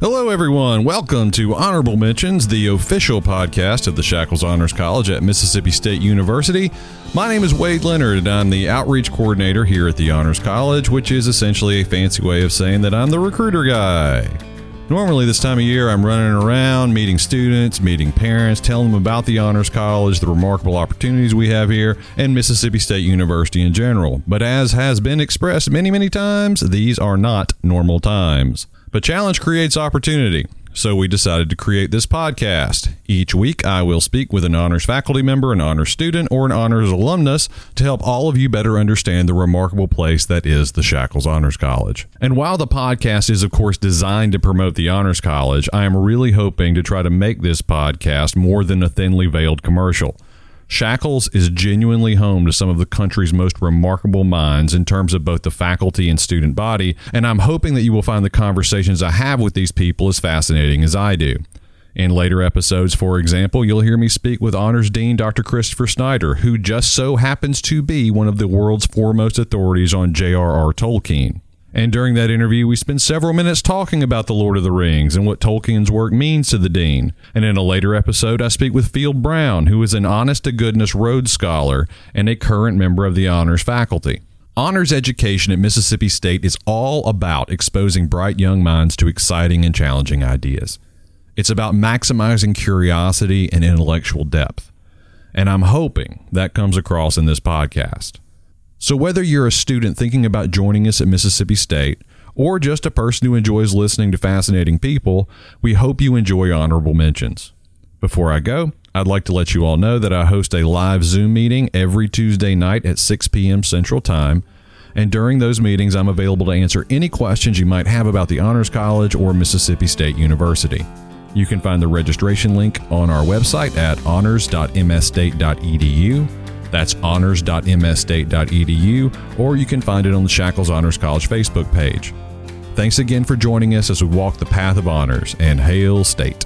Hello, everyone. Welcome to Honorable Mentions, the official podcast of the Shackouls Honors College at Mississippi State University. My name is Wade Leonard, and I'm the outreach coordinator here at the Honors College, which is essentially a fancy way of saying that I'm the recruiter guy. Normally, this time of year, I'm running around meeting students, meeting parents, telling them about the Honors College, the remarkable opportunities we have here, and Mississippi State University in general. But as has been expressed many, many times, these are not normal times. But challenge creates opportunity. So we decided to create this podcast. Each week, I will speak with an honors faculty member, an honors student, or an honors alumnus to help all of you better understand the remarkable place that is the Shackouls Honors College. And while the podcast is, of course, designed to promote the Honors College, I am really hoping to try to make this podcast more than a thinly veiled commercial. Shackouls is genuinely home to some of the country's most remarkable minds in terms of both the faculty and student body, and I'm hoping that you will find the conversations I have with these people as fascinating as I do. In later episodes, for example, you'll hear me speak with Honors Dean Dr. Christopher Snyder, who just so happens to be one of the world's foremost authorities on J.R.R. Tolkien. And during that interview, we spend several minutes talking about The Lord of the Rings and what Tolkien's work means to the Dean. And in a later episode, I speak with Field Brown, who is an honest to goodness Rhodes Scholar and a current member of the Honors faculty. Honors education at Mississippi State is all about exposing bright young minds to exciting and challenging ideas. It's about maximizing curiosity and intellectual depth. And I'm hoping that comes across in this podcast. So, whether you're a student thinking about joining us at Mississippi State or just a person who enjoys listening to fascinating people, we hope you enjoy honorable mentions. Before I go, I'd like to let you all know that I host a live Zoom meeting every Tuesday night at 6 p.m. Central Time. And during those meetings, I'm available to answer any questions you might have about the Honors College or Mississippi State University. You can find the registration link on our website at honors.msstate.edu. That's honors.msstate.edu, or you can find it on the Shackouls Honors College Facebook page. Thanks again for joining us as we walk the path of honors, and hail state.